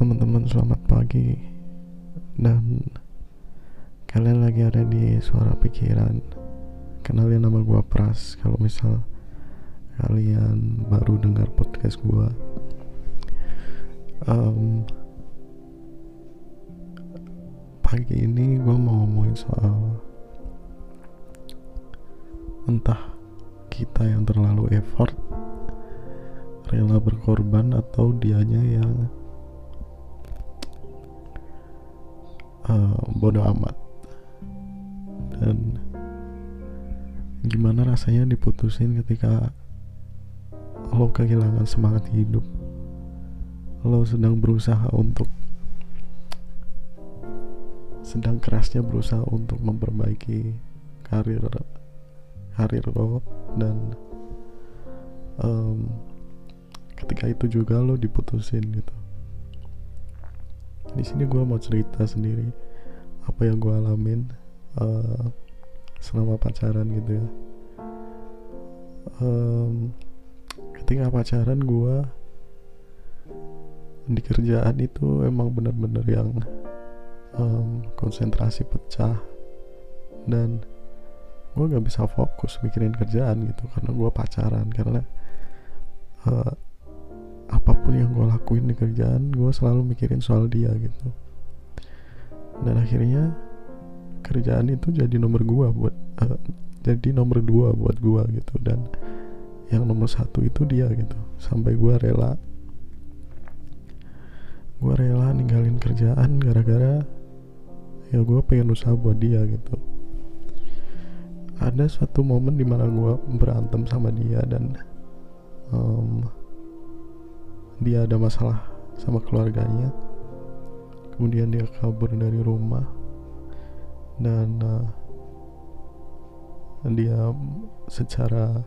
teman-teman, selamat pagi. Dan kalian lagi ada di suara pikiran. Kenalin nama gua Pras. Kalau misal kalian baru dengar podcast gua um, Pagi ini gua mau ngomongin soal Entah kita yang terlalu effort rela berkorban atau dianya yang uh, bodoh amat. Dan gimana rasanya diputusin ketika lo kehilangan semangat hidup? Lo sedang berusaha untuk sedang kerasnya berusaha untuk memperbaiki karir karir lo dan um, ketika itu juga lo diputusin gitu di sini gue mau cerita sendiri apa yang gue alamin uh, selama pacaran gitu ya. Um, ketika pacaran gue di kerjaan itu emang bener-bener yang um, konsentrasi pecah dan gue gak bisa fokus mikirin kerjaan gitu karena gue pacaran karena uh, apa pun yang gue lakuin di kerjaan gue selalu mikirin soal dia gitu. Dan akhirnya kerjaan itu jadi nomor gue buat uh, jadi nomor dua buat gue gitu. Dan yang nomor satu itu dia gitu. Sampai gue rela gue rela ninggalin kerjaan gara-gara ya gue pengen usaha buat dia gitu. Ada suatu momen di mana gue berantem sama dia dan um, dia ada masalah sama keluarganya kemudian dia kabur dari rumah dan uh, dia secara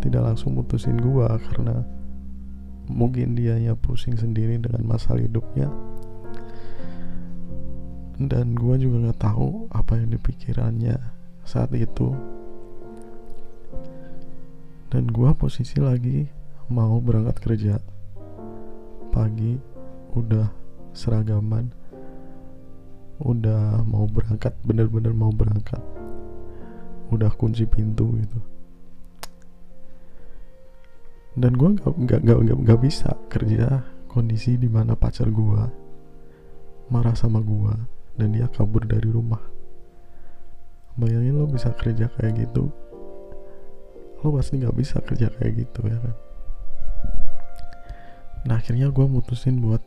tidak langsung mutusin gua karena mungkin dia ya pusing sendiri dengan masalah hidupnya. Dan gua juga nggak tahu apa yang dipikirannya saat itu. Dan gua posisi lagi mau berangkat kerja pagi udah seragaman udah mau berangkat bener-bener mau berangkat. Udah kunci pintu gitu. Dan gue gak, gak, gak, gak, gak bisa kerja kondisi di mana pacar gue marah sama gue dan dia kabur dari rumah. Bayangin lo bisa kerja kayak gitu. Lo pasti gak bisa kerja kayak gitu ya kan nah akhirnya gue mutusin buat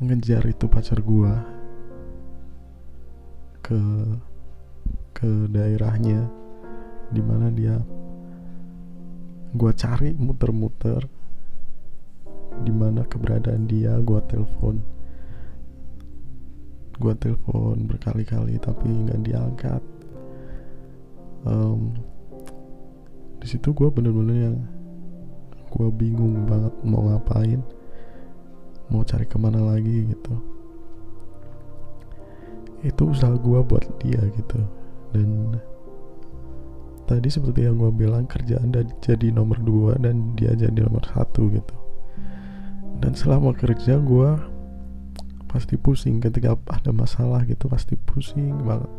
ngejar itu pacar gue ke ke daerahnya di mana dia gue cari muter-muter di mana keberadaan dia gue telepon. Gue telepon berkali-kali tapi nggak diangkat. Um, di situ gue bener-bener yang gue bingung banget mau ngapain mau cari ke mana lagi gitu. Itu usaha gue buat dia gitu. Dan tadi seperti yang gue bilang kerjaan jadi nomor dua dan dia jadi nomor satu gitu. Dan selama kerja gue pasti pusing ketika ada masalah gitu pasti pusing banget.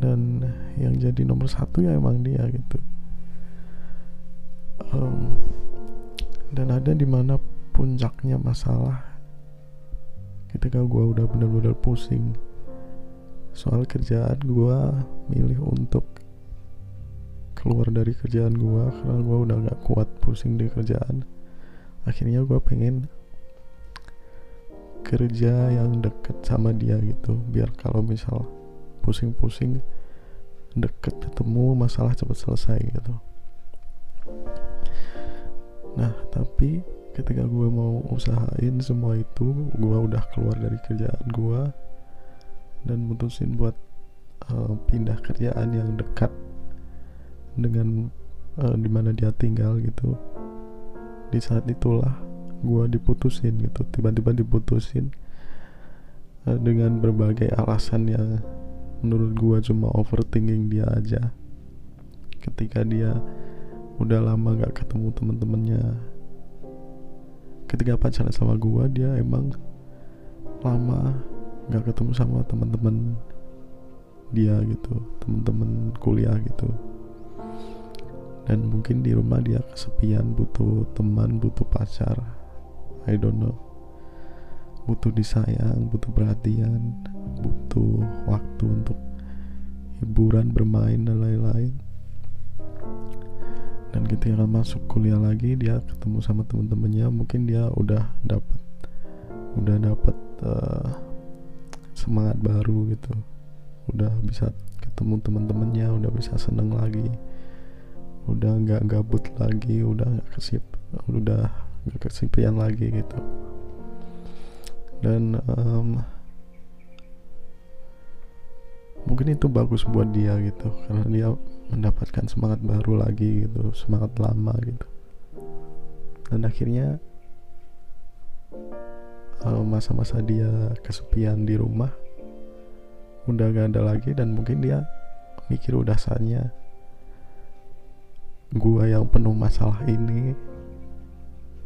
Dan yang jadi nomor satu ya emang dia gitu. Um, dan ada di mana puncaknya masalah ketika gue udah bener-bener pusing. Soal kerjaan gue milih untuk keluar dari kerjaan gue karena gue udah gak kuat pusing di kerjaan. Akhirnya gue pengen kerja yang deket sama dia gitu biar kalau misal pusing-pusing deket ketemu masalah cepat selesai gitu tapi ketika gue mau usahain semua itu gue udah keluar dari kerjaan gue dan mutusin buat uh, pindah kerjaan yang dekat dengan uh, di mana dia tinggal gitu. Di saat itulah gue diputusin gitu tiba-tiba diputusin uh, dengan berbagai alasan yang menurut gue cuma overthinking dia aja. Ketika dia udah lama gak ketemu temen-temennya ketika pacaran sama gue dia emang lama nggak ketemu sama teman-teman dia gitu teman-teman kuliah gitu. Dan mungkin di rumah dia kesepian butuh teman butuh pacar I don't know. Butuh disayang butuh perhatian butuh waktu untuk hiburan bermain dan lain-lain dan ketika masuk kuliah lagi dia ketemu sama teman-temannya mungkin dia udah dapat udah dapat uh, semangat baru gitu. Udah bisa ketemu teman-temannya udah bisa seneng lagi. Udah nggak gabut lagi udah nggak kesip udah nggak kesepian lagi gitu. Dan um, mungkin itu bagus buat dia gitu karena dia mendapatkan semangat baru lagi gitu semangat lama gitu. Dan akhirnya eh, masa-masa dia kesepian di rumah udah gak ada lagi dan mungkin dia mikir udah saatnya gua yang penuh masalah ini.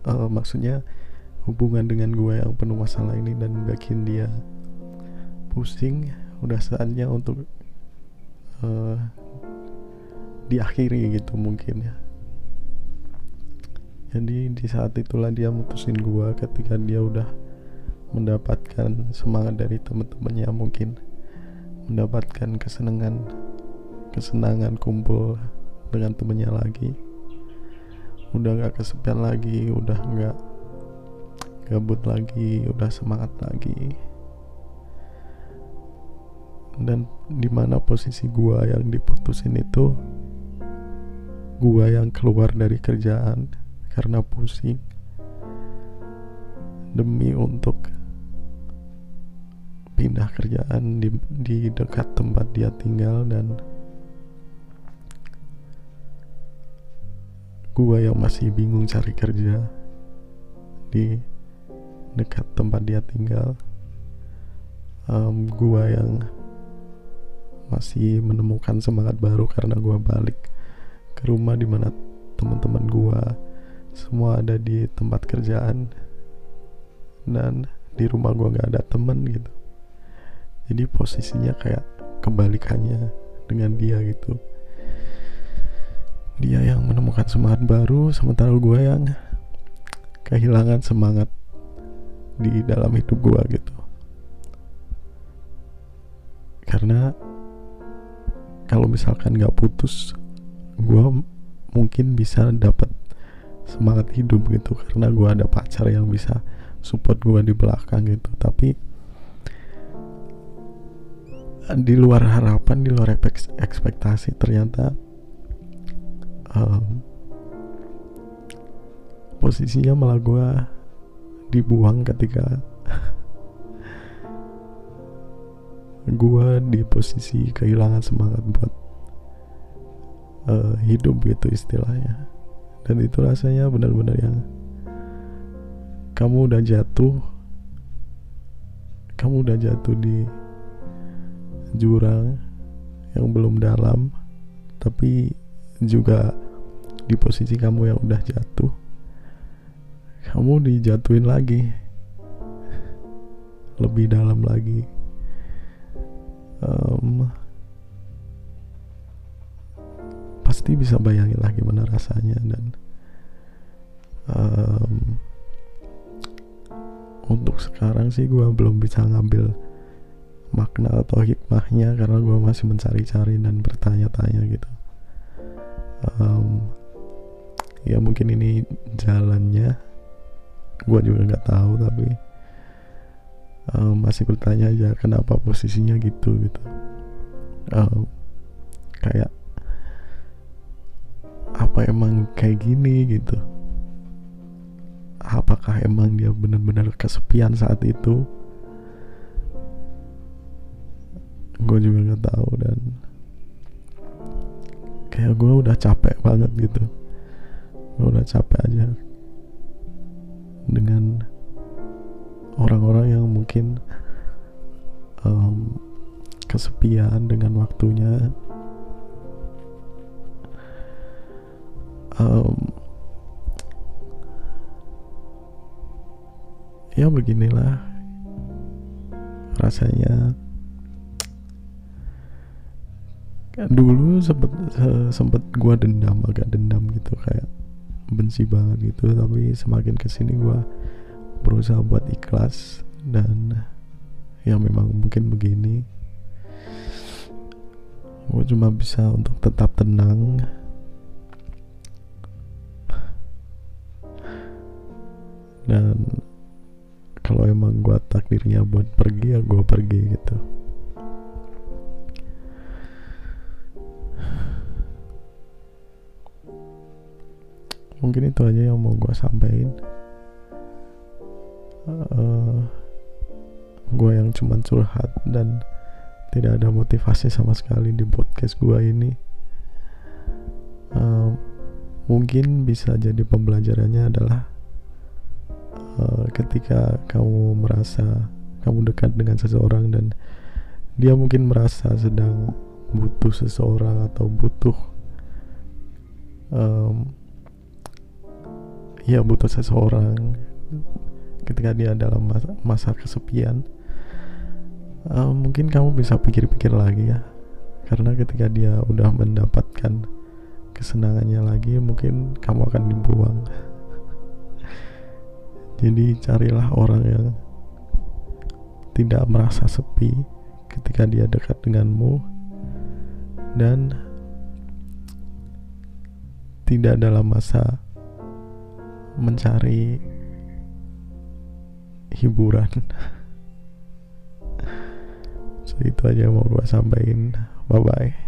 Uh, maksudnya hubungan dengan gua yang penuh masalah ini dan bikin dia pusing udah saatnya untuk uh, diakhiri gitu mungkin ya. Jadi di saat itulah dia mutusin gua ketika dia udah mendapatkan semangat dari teman-temannya mungkin. Mendapatkan kesenangan kesenangan kumpul dengan temennya lagi. Udah nggak kesepian lagi udah nggak gabut lagi udah semangat lagi. Dan di mana posisi gua yang diputusin itu gua yang keluar dari kerjaan karena pusing. Demi untuk pindah kerjaan di, di dekat tempat dia tinggal dan gua yang masih bingung cari kerja di dekat tempat dia tinggal. Um, gua yang masih menemukan semangat baru karena gua balik ke rumah di mana teman-teman gua semua ada di tempat kerjaan. Dan di rumah gua nggak ada temen gitu. Jadi posisinya kayak kebalikannya dengan dia gitu. Dia yang menemukan semangat baru sementara gue yang kehilangan semangat di dalam hidup gue gitu. Karena kalau misalkan gak putus gue mungkin bisa dapat semangat hidup gitu karena gue ada pacar yang bisa support gue di belakang gitu. Tapi di luar harapan di luar ekspektasi ternyata um, posisinya malah gue dibuang ketika gue di posisi kehilangan semangat buat uh, hidup gitu istilahnya. Dan itu rasanya benar-benar yang kamu udah jatuh kamu udah jatuh di jurang yang belum dalam tapi juga di posisi kamu yang udah jatuh kamu dijatuhin lagi. Lebih dalam lagi. Um, pasti bisa bayangin lah gimana rasanya dan um, untuk sekarang sih gue belum bisa ngambil makna atau hikmahnya karena gue masih mencari-cari dan bertanya-tanya gitu. Um, ya mungkin ini jalannya gue juga nggak tahu tapi um, masih bertanya aja kenapa posisinya gitu gitu. Um, kayak apa emang kayak gini gitu? Apakah emang dia benar-benar kesepian saat itu? Gue juga nggak tahu dan kayak gue udah capek banget gitu. Gue udah capek aja dengan orang-orang yang mungkin um, kesepian dengan waktunya um, ya beginilah rasanya. Dulu sempet sempet gua dendam agak dendam gitu kayak benci banget gitu. Tapi semakin ke sini gua berusaha buat ikhlas dan ya memang mungkin begini. Gue cuma bisa untuk tetap tenang dan kalau emang gue takdirnya buat pergi ya gue pergi gitu. Mungkin itu aja yang mau gue sampaikan. Uh, eh, gue yang cuman curhat dan tidak ada motivasi sama sekali di podcast gue ini. Uh, mungkin bisa jadi pembelajarannya adalah ketika kamu merasa kamu dekat dengan seseorang dan dia mungkin merasa sedang butuh seseorang atau butuh um, ya butuh seseorang ketika dia dalam masa, masa kesepian uh, mungkin kamu bisa pikir-pikir lagi ya. Karena ketika dia udah mendapatkan kesenangannya lagi mungkin kamu akan dibuang jadi carilah orang yang tidak merasa sepi ketika dia dekat denganmu. Dan tidak dalam masa mencari hiburan. So itu aja yang mau gue sampaikan. Bye bye